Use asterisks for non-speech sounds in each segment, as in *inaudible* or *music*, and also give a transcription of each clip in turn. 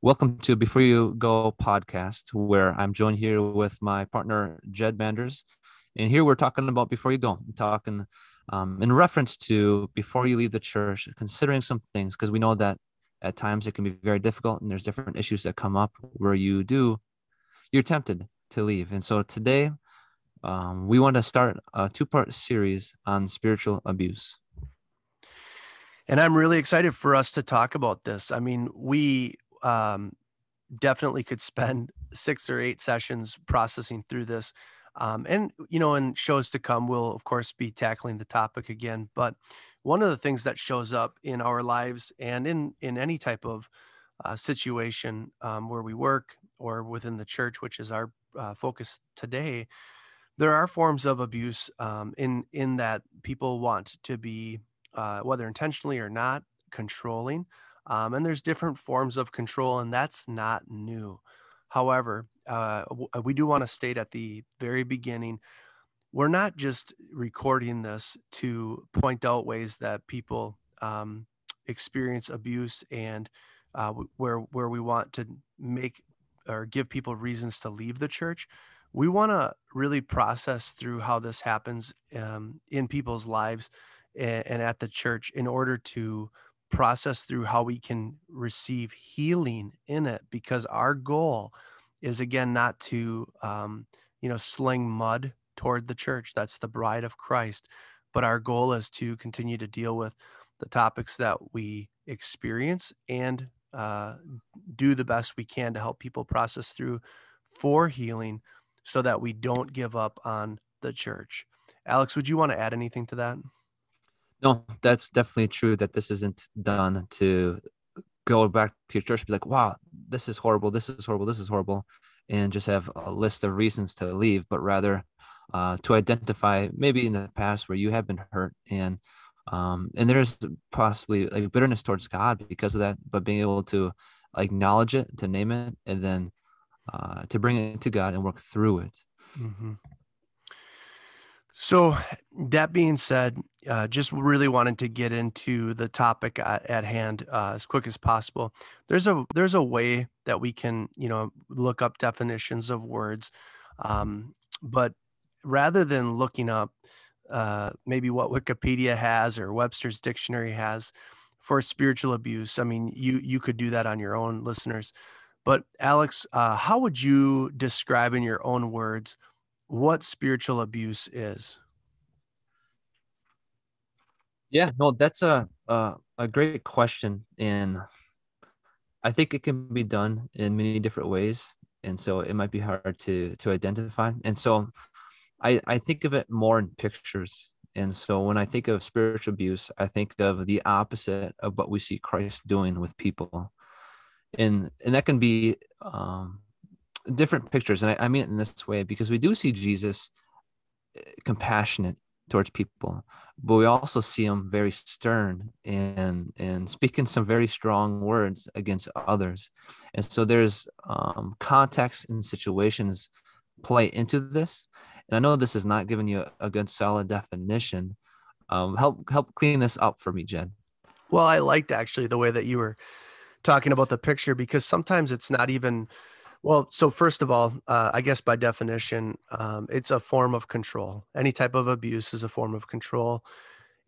Welcome to Before You Go podcast, where I'm joined here with my partner, Jed Manders. And here we're talking about Before You Go, talking um, in reference to before you leave the church, considering some things, because we know that at times it can be very difficult and there's different issues that come up where you do, you're tempted to leave. And so today, um, we want to start a two part series on spiritual abuse. And I'm really excited for us to talk about this. I mean, we um, definitely could spend *laughs* six or eight sessions processing through this. Um, and, you know, in shows to come, we'll, of course, be tackling the topic again. But one of the things that shows up in our lives and in, in any type of uh, situation um, where we work or within the church, which is our uh, focus today, there are forms of abuse um, in in that people want to be, uh, whether intentionally or not, controlling. Um, and there's different forms of control, and that's not new. However, uh, uh we do want to state at the very beginning we're not just recording this to point out ways that people um, experience abuse and uh, where where we want to make or give people reasons to leave the church. We want to really process through how this happens um, in people's lives and, and, at the church in order to process through how we can receive healing in it because our goal is again not to um, you know sling mud toward the church that's the bride of christ but our goal is to continue to deal with the topics that we experience and uh, do the best we can to help people process through for healing so that we don't give up on the church. Alex would you want to add anything to that no, that's definitely true that this isn't done to go back to your church be like, wow, this is horrible, this is horrible, this is horrible, and just have a list of reasons to leave, but rather uh, to identify maybe in the past where you have been hurt and um, and there's possibly like bitterness towards God because of that, but being able to acknowledge it, to name it, and then uh, to bring it to God and work through it. Mm-hmm. So, that being said, uh, just really wanted to get into the topic at, at hand uh, as quick as possible. There's a there's a way that we can you know look up definitions of words, um, but rather than looking up uh, maybe what Wikipedia has or Webster's dictionary has for spiritual abuse, I mean you you could do that on your own, listeners. But Alex, uh, how would you describe in your own words? what spiritual abuse is. Yeah, no, that's a a, a great question, and I think it can be done in many different ways, and so it might be hard to to identify. And so, I I think of it more in pictures. And so when I think of spiritual abuse, I think of the opposite of what we see Christ doing with people, and and that can be um, different pictures, and I, I mean it in this way because we do see Jesus eh, compassionate towards people, but we also see him very stern and and speaking some very strong words against others. And so there's um, context and situations play into this. And I know this is not giving you a, good solid definition. Um, help help clean this up for me, Jen. Well, I liked actually the way that you were talking about the picture because sometimes it's not even well, so first of all, uh, I guess by definition, um, it's a form of control. Any type of abuse is a form of control.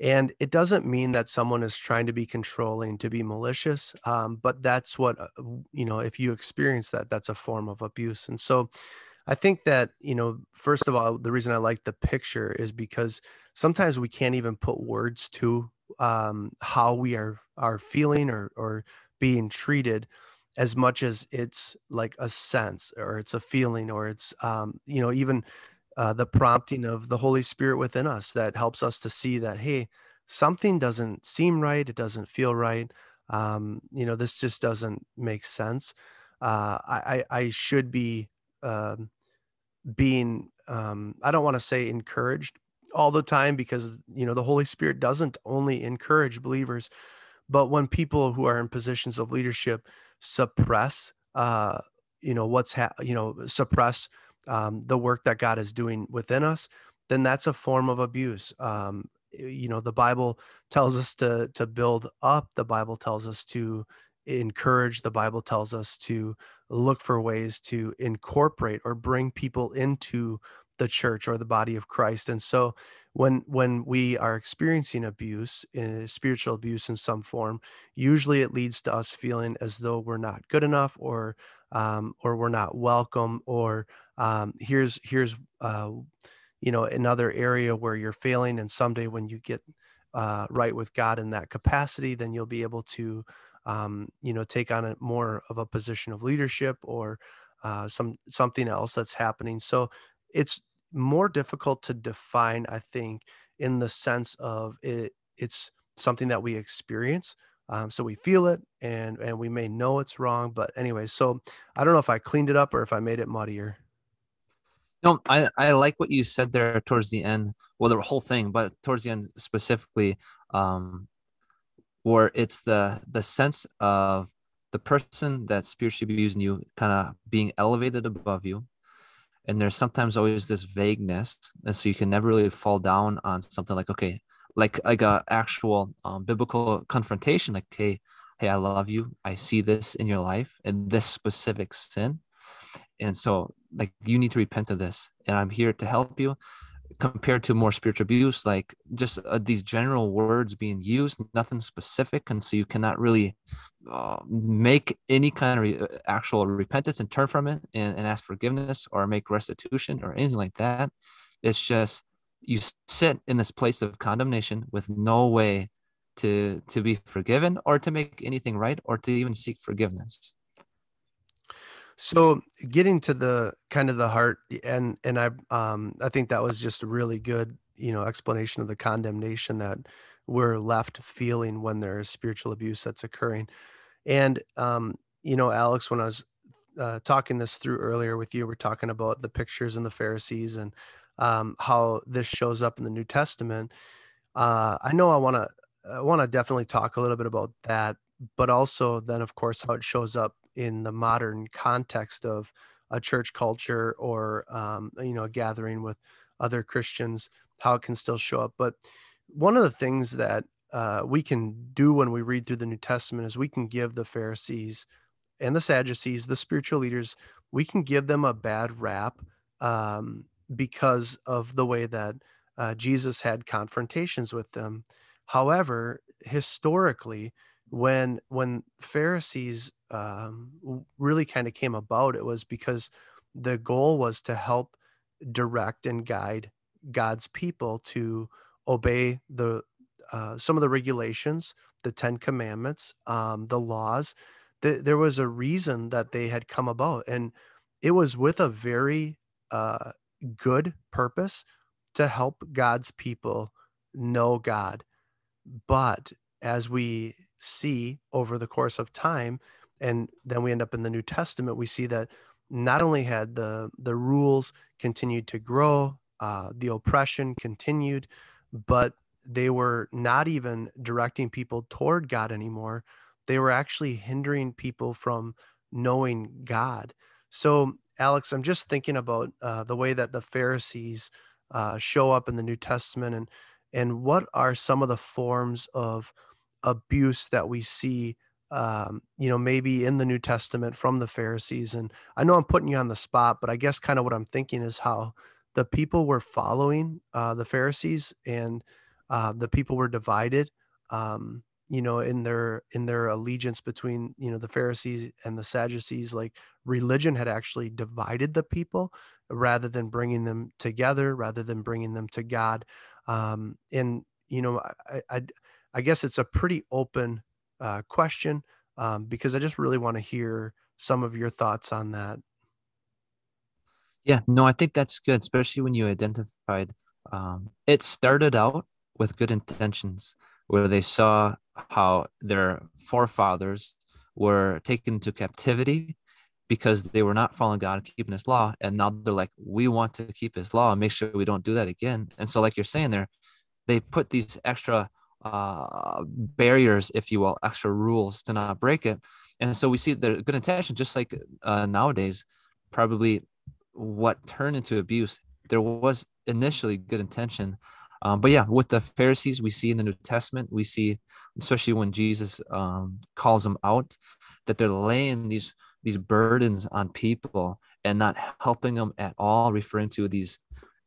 And it doesn't mean that someone is trying to be controlling, to be malicious. Um, but that's what, uh, you know, if you experience that, that's a form of abuse. And so I think that, you know, first of all, the reason I like the picture is because sometimes we can't even put words to um, how we are, are feeling or, or being treated as much as it's like a sense or it's a feeling or it's um, you know even uh, the prompting of the holy spirit within us that helps us to see that hey something doesn't seem right it doesn't feel right um, you know this just doesn't make sense. Uh, I, I should be um, being um, i don't want to say encouraged all the time because you know the holy spirit doesn't only encourage believers but when people who are in positions of leadership suppress uh you know what's ha- you know suppress um, the work that god is doing within us then that's a form of abuse. Um you know the bible tells us to to build up. The bible tells us to encourage. The bible tells us to look for ways to incorporate or bring people into the church or the body of christ. And so when when we are experiencing abuse uh, spiritual abuse in some form usually it leads to us feeling as though we're not good enough or um, or we're not welcome or um, here's here's uh, you know another area where you're failing and someday when you get uh, right with god in that capacity then you'll be able to um, you know take on a more of a position of leadership or uh, some something else that's happening. So it's more difficult to define i think in the sense of it it's something that we experience um, so we feel it and and we may know it's wrong but anyway so i don't know if i cleaned it up or if i made it muddier. No i i like what you said there towards the end well the whole thing but towards the end specifically um where it's the the sense of the person that's spiritually abusing you kind of being elevated above you and there's sometimes always this vagueness and so you can never really fall down on something like okay like like a actual um, biblical confrontation like hey hey i love you. I see this in your life and this specific sin. And so like you need to repent of this and i'm here to help you compared to more spiritual abuse like just uh, these general words being used nothing specific and so you cannot really uh, make any kind of re- uh, actual repentance and turn from it and, and ask forgiveness or make restitution or anything like that. It's just you sit in this place of condemnation with no way to to be forgiven or to make anything right or to even seek forgiveness so getting to the kind of the heart and and i um i think that was just a really good you know explanation of the condemnation that we're left feeling when there is spiritual abuse that's occurring and um you know alex when i was uh, talking this through earlier with you we're talking about the pictures and the pharisees and um, how this shows up in the New Testament. Uh, I know I want to I want to definitely talk a little bit about that, but also then of course how it shows up in the modern context of a church culture or um, you know a gathering with other Christians, how it can still show up. But one of the things that uh, we can do when we read through the New Testament is we can give the Pharisees and the Sadducees, the spiritual leaders, we can give them a bad rap um, because of the way that uh, Jesus had confrontations with them. However, historically, when when Pharisees um, really kind of came about, it was because the goal was to help direct and guide God's people to obey the uh, some of the regulations, the Ten Commandments, um, the laws. The, there was a reason that they had come about, and it was with a very uh, good purpose to help God's people know God. But as we see over the course of time, and then we end up in the New Testament, we see that not only had the the rules continued to grow, uh, the oppression continued, but they were not even directing people toward God anymore. They were actually hindering people from knowing God. So Alex, I'm just thinking about uh, the way that the Pharisees uh, show up in the New Testament, and and what are some of the forms of abuse that we see, um, you know, maybe in the New Testament from the Pharisees. And I know I'm putting you on the spot, but I guess kind of what I'm thinking is how the people were following uh, the Pharisees, and uh, the people were divided. Um, you know in their in their allegiance between you know the pharisees and the sadducees like religion had actually divided the people rather than bringing them together rather than bringing them to god um, and you know I, I i guess it's a pretty open uh, question um, because i just really want to hear some of your thoughts on that yeah no i think that's good especially when you identified um, it started out with good intentions where they saw how their forefathers were taken to captivity because they were not following God and keeping his law. And now they're like, we want to keep his law and make sure we don't do that again. And so, like you're saying there, they put these extra uh, barriers, if you will, extra rules to not break it. And so we see the good intention, just like uh, nowadays, probably what turned into abuse. There was initially good intention, Um, but yeah, with the Pharisees, we see in the New Testament, we see, especially when Jesus um, calls them out, that they're laying these these burdens on people and not helping them at all, referring to these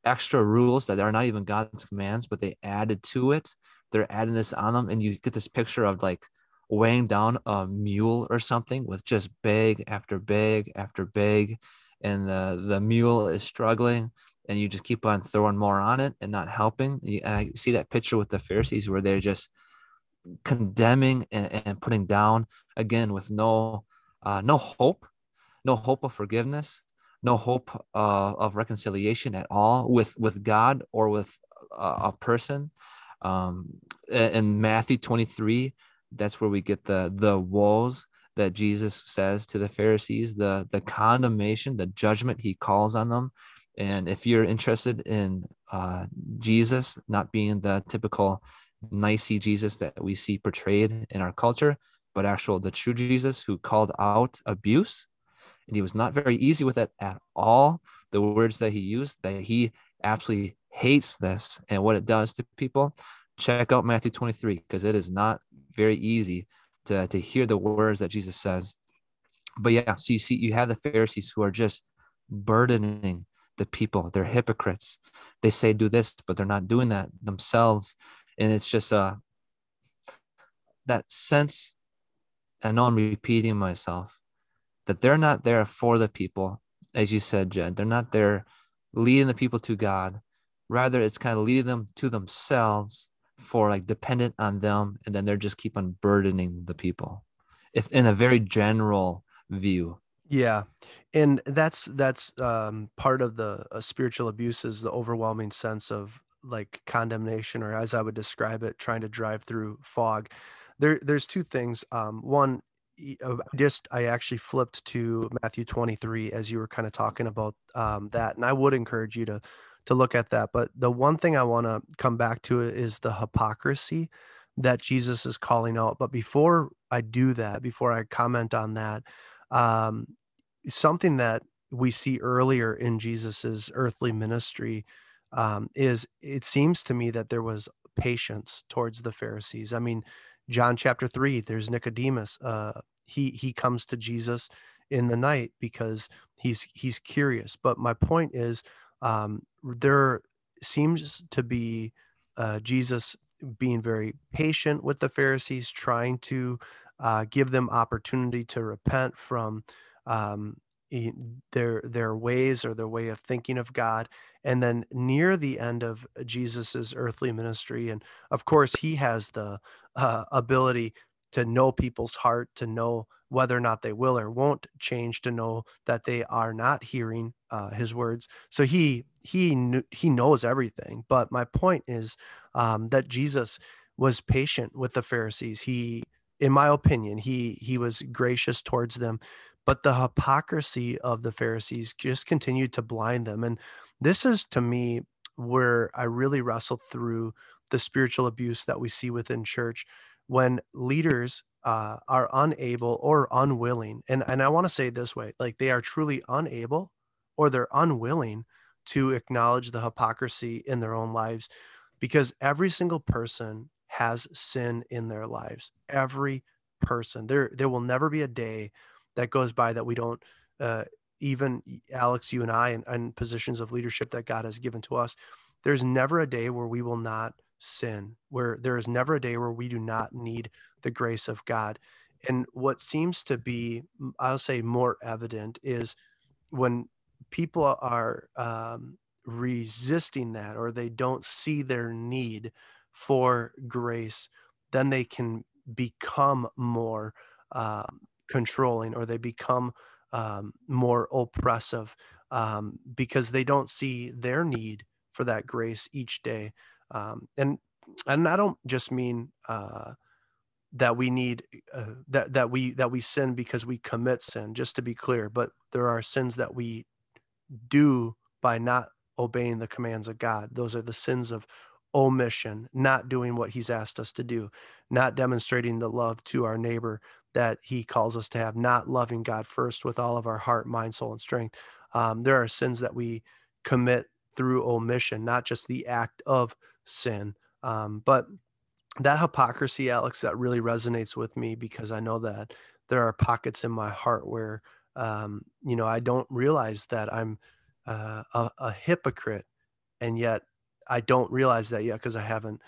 extra rules that are not even God's commands, but they added to it. They're adding this on them, and you get this picture of like weighing down a mule or something with just bag after bag after bag, and the the mule is struggling, and you just keep on throwing more on it and not helping. And I see that picture with the Pharisees where they're just condemning and, and putting down again with no uh, no hope, no hope of forgiveness, no hope uh, of reconciliation at all with with God or with a person. Um, in Matthew 23, that's where we get the the woes that Jesus says to the Pharisees, the the condemnation, the judgment he calls on them. And if you're interested in uh, Jesus not being the typical nicey Jesus that we see portrayed in our culture, but actual the true Jesus who called out abuse, and he was not very easy with it at all. The words that he used, that he absolutely hates this and what it does to people. Check out Matthew 23 because it is not very easy to, to hear the words that Jesus says. But yeah, so you see, you have the Pharisees who are just burdening the people. They're hypocrites. They say do this, but they're not doing that themselves. And it's just uh that sense, I know I'm repeating myself, that they're not there for the people, as you said, Jed. They're not there leading the people to God. Rather, it's kind of leading them to themselves for like dependent on them, and then they're just keep on burdening the people. If in a very general view. Yeah, and that's that's um, part of the uh, spiritual abuse is the overwhelming sense of like condemnation, or as I would describe it, trying to drive through fog. There, there's two things. Um, one, uh, just I actually flipped to Matthew 23 as you were kind of talking about um, that, and I would encourage you to to look at that. But the one thing I want to come back to is the hypocrisy that Jesus is calling out. But before I do that, before I comment on that, um, something that we see earlier in Jesus's earthly ministry um, is it seems to me that there was patience towards the Pharisees. I mean, John chapter three, there's Nicodemus. Uh, he he comes to Jesus in the night because he's he's curious. But my point is, um, there seems to be uh, Jesus being very patient with the Pharisees, trying to uh, give them opportunity to repent from um, their their ways or their way of thinking of God. And then near the end of Jesus's earthly ministry, and of course, he has the uh, ability to know people's heart, to know whether or not they will or won't change, to know that they are not hearing uh, his words. So he he knew, he knows everything. But my point is um, that Jesus was patient with the Pharisees. He, in my opinion, he he was gracious towards them but the hypocrisy of the Pharisees just continued to blind them. And this is to me where I really wrestle through the spiritual abuse that we see within church when leaders uh, are unable or unwilling. And, and I want to say it this way like they are truly unable or they're unwilling to acknowledge the hypocrisy in their own lives because every single person has sin in their lives. Every person. There, there will never be a day that goes by that we don't uh, even alex you and i in positions of leadership that god has given to us there's never a day where we will not sin where there is never a day where we do not need the grace of god and what seems to be i'll say more evident is when people are um, resisting that or they don't see their need for grace then they can become more um, controlling or they become um, more oppressive um, because they don't see their need for that grace each day. Um, and and I don't just mean uh, that we need uh, that that we that we sin because we commit sin. Just to be clear, but there are sins that we do by not obeying the commands of God. Those are the sins of omission, not doing what He's asked us to do, not demonstrating the love to our neighbor that he calls us to have, not loving God first with all of our heart, mind, soul, and strength. Um, there are sins that we commit through omission, not just the act of sin. Um, but that hypocrisy, Alex, that really resonates with me because I know that there are pockets in my heart where, um, you know, I don't realize that I'm uh, a, a, hypocrite, and yet I don't realize that yet because I haven't,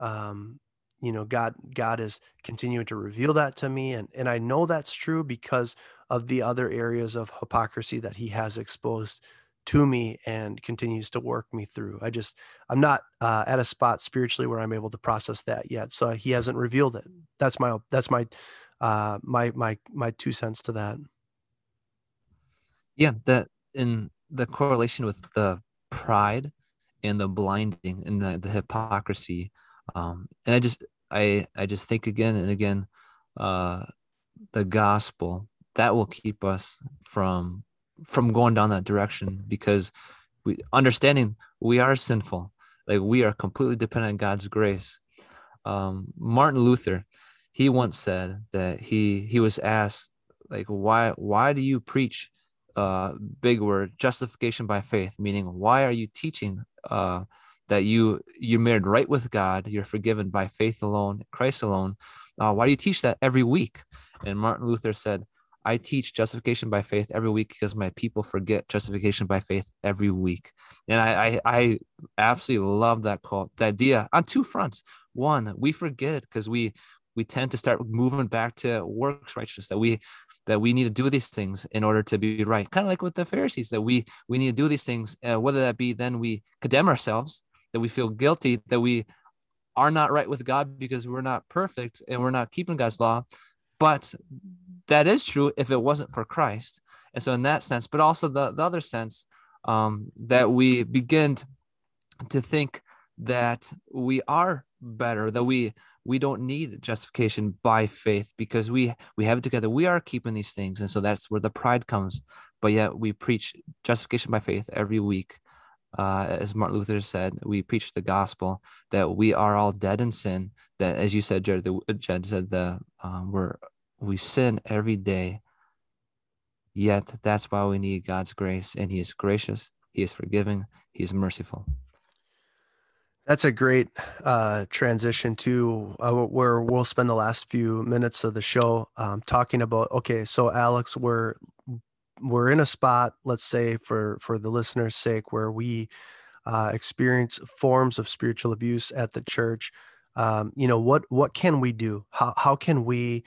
um, you know, God God is continuing to reveal that to me, and and I know that's true because of the other areas of hypocrisy that He has exposed to me and continues to work me through. I just I'm not uh, at a spot spiritually where I'm able to process that yet. So he hasn't revealed it. That's my that's my uh, my my my two cents to that. Yeah, that in the correlation with the pride and the blinding and the, the hypocrisy, um, and I just I I just think again and again, uh, the gospel that will keep us from from going down that direction because we understanding we are sinful. Like we are completely dependent on god's grace. Um, martin luther he once said that he he was asked like why why do you preach uh big word justification by faith? Meaning why are you teaching uh that you you're made right with god you're forgiven by faith alone christ alone? Uh, why do you teach that every week? And martin luther said I teach justification by faith every week because my people forget justification by faith every week. And I, I, I absolutely love that call, the idea on two fronts. One, we forget it because we, we tend to start moving back to works righteousness that we, that we need to do these things in order to be right. Kind of like with the Pharisees that we, we need to do these things, uh, whether that be then we condemn ourselves, that we feel guilty, that we are not right with God because we're not perfect and we're not keeping God's law. But that is true if it wasn't for Christ. And so, in that sense, but also the, the other sense um, that we begin to think that we are better, that we we don't need justification by faith because we we have it together. We are keeping these things, and so that's where the pride comes. But yet we preach justification by faith every week. Uh, as Martin Luther said, we preach the gospel that we are all dead in sin. That, as you said, Jared, the, Jed said, the um, we're we sin every day. Yet that's why we need God's grace, and He is gracious, He is forgiving, He is merciful. That's a great uh, transition to uh, where we'll spend the last few minutes of the show um, talking about. Okay, so Alex, we're we're in a spot, let's say for for the listeners' sake, where we uh, experience forms of spiritual abuse at the church. Um, you know what what can we do? How how can we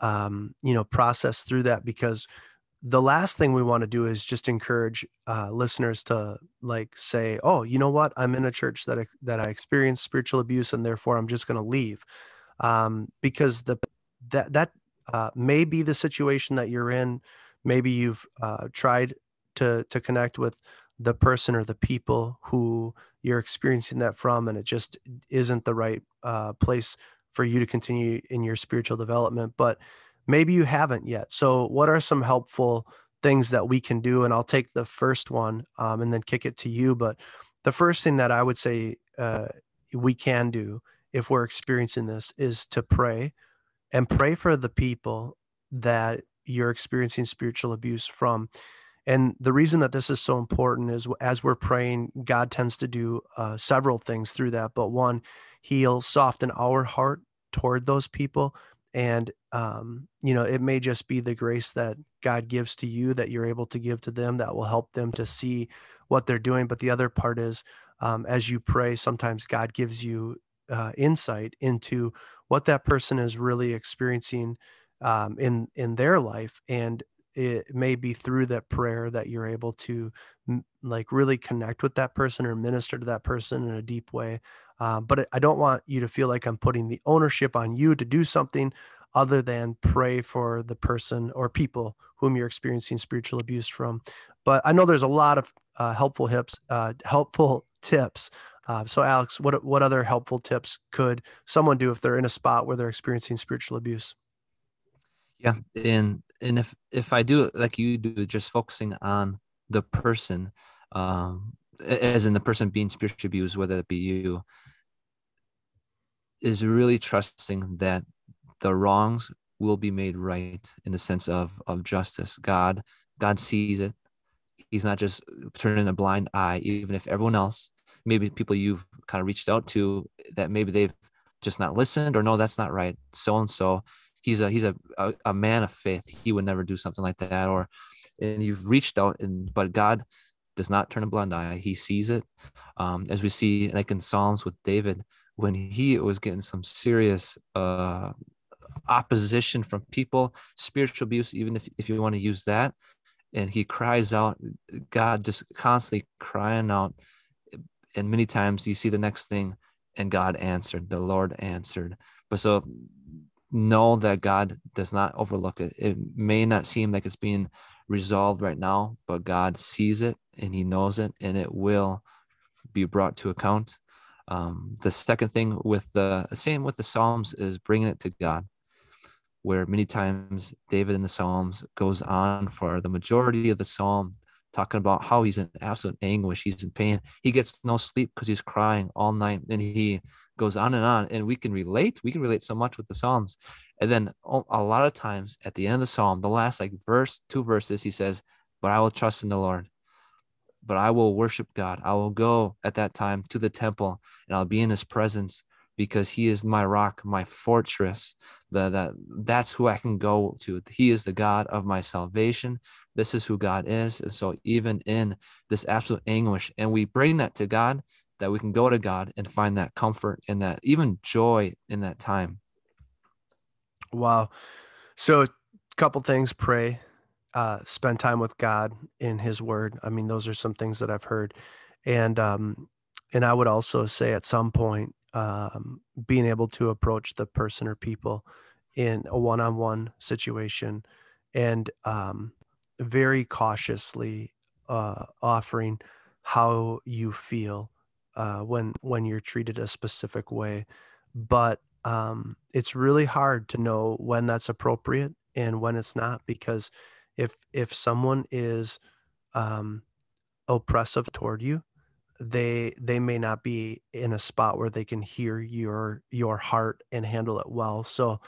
um, you know, process through that because the last thing we want to do is just encourage uh, listeners to like say, "Oh, you know what? I'm in a church that I, that I experienced spiritual abuse, and therefore I'm just going to leave," um, because the that that uh, may be the situation that you're in. Maybe you've uh, tried to to connect with the person or the people who you're experiencing that from, and it just isn't the right uh, place for you to continue in your spiritual development, but maybe you haven't yet. So, what are some helpful things that we can do? And I'll take the first one um, and then kick it to you. But the first thing that I would say uh, we can do if we're experiencing this is to pray and pray for the people that you're experiencing spiritual abuse from. And the reason that this is so important is as we're praying, God tends to do uh, several things through that. But one, He'll soften our heart toward those people and um, you know it may just be the grace that god gives to you that you're able to give to them that will help them to see what they're doing but the other part is um, as you pray sometimes god gives you uh, insight into what that person is really experiencing um, in in their life and it may be through that prayer that you're able to like really connect with that person or minister to that person in a deep way um, but I don't want you to feel like I'm putting the ownership on you to do something other than pray for the person or people whom you're experiencing spiritual abuse from. But I know there's a lot of uh, helpful hips, uh, helpful *laughs* tips. Uh, so, Alex, what what other helpful tips could someone do if they're in a spot where they're experiencing spiritual abuse? Yeah, and and if if I do like you do, just focusing on the person, um, as in the person being spiritually abused, whether it be you, is really trusting that the wrongs will be made right in the sense of of justice. God, God sees it. He's not just turning a blind eye, even if everyone else maybe people you've kind of reached out to that maybe they've just not listened or no, that's not right. So and so, he's a he's a, a, a man of faith. He would never do something like that. Or and you've reached out and but God does not turn a blind eye. He sees it. Um, as we see like in Psalms with David, when he was getting some serious uh, opposition from people, spiritual abuse, even if, if you want to use that. And he cries out, God just constantly crying out. And many times you see the next thing, and God answered, the Lord answered. But so know that God does not overlook it. It may not seem like it's being resolved right now, but God sees it and He knows it, and it will be brought to account. Um, the second thing with the same with the Psalms is bringing it to God, where many times David in the Psalms goes on for the majority of the Psalm talking about how he's in absolute anguish, he's in pain. He gets no sleep because he's crying all night, and he goes on and on. And we can relate. We can relate so much with the Psalms. And then oh, a lot of times at the end of the Psalm, the last like verse, two verses, he says, "But I will trust in the Lord." but I will worship God. I will go at that time to the temple and I'll be in his presence because he is my rock, my fortress. The, that that's who I can go to. He is the God of my salvation. This is who God is. And so even in this absolute anguish, and we bring that to God, that we can go to God and find that comfort and that even joy in that time. Wow. So a couple things, pray, uh, spend time with God in His Word. I mean, those are some things that I've heard, and um, and I would also say at some point, um, being able to approach the person or people in a one-on-one situation, and um, very cautiously uh, offering how you feel uh, when when you're treated a specific way, but um, it's really hard to know when that's appropriate and when it's not because if if someone is um, oppressive toward you they they may not be in a spot where they can hear your your heart and handle it well. So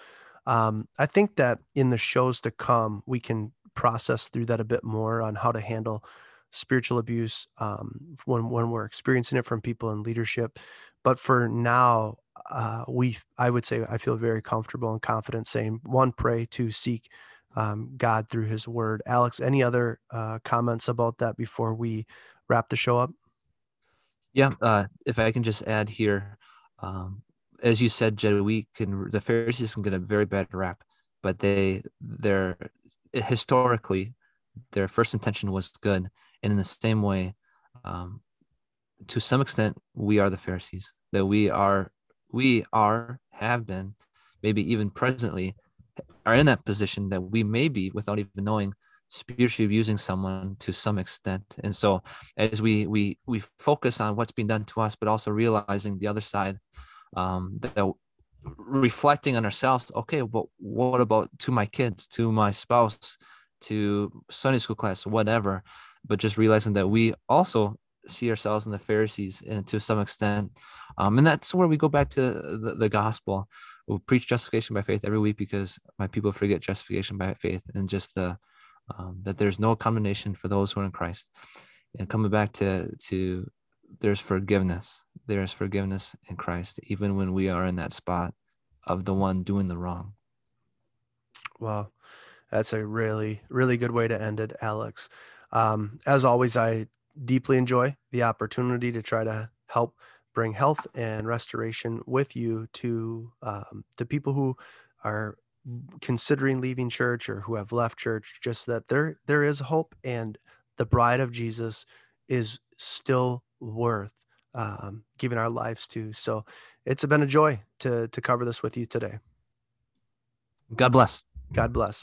um, i think that in the shows to come we can process through that a bit more on how to handle spiritual abuse um, when when we're experiencing it from people in leadership but for now uh, we i would say i feel very comfortable and confident saying one pray to seek um, God through His Word. Alex, any other uh, comments about that before we wrap the show up? Yeah, uh, if I can just add here, um, as you said, Jed, we can the Pharisees can get a very bad rap, but they they're historically their first intention was good, and in the same way, um, to some extent, we are the Pharisees. That we are we are have been, maybe even presently are in that position that we may be without even knowing spiritually abusing someone to some extent and so as we we we focus on what's being done to us but also realizing the other side um that, reflecting on ourselves okay but what about to my kids to my spouse to sunday school class whatever but just realizing that we also see ourselves in the pharisees and to some extent um, and that's where we go back to the, the gospel we'll preach justification by faith every week because my people forget justification by faith and just the um, that there's no condemnation for those who are in Christ. And coming back to to there's forgiveness. There's forgiveness in Christ, even when we are in that spot of the one doing the wrong. Wow. That's a really, really good way to end it, Alex. Um, as always, I deeply enjoy the opportunity to try to help bring health and restoration with you to um, to people who are considering leaving church or who have left church just that there there is hope and the bride of jesus is still worth um, giving our lives to. So it's been a joy to to cover this with you today. God bless. God bless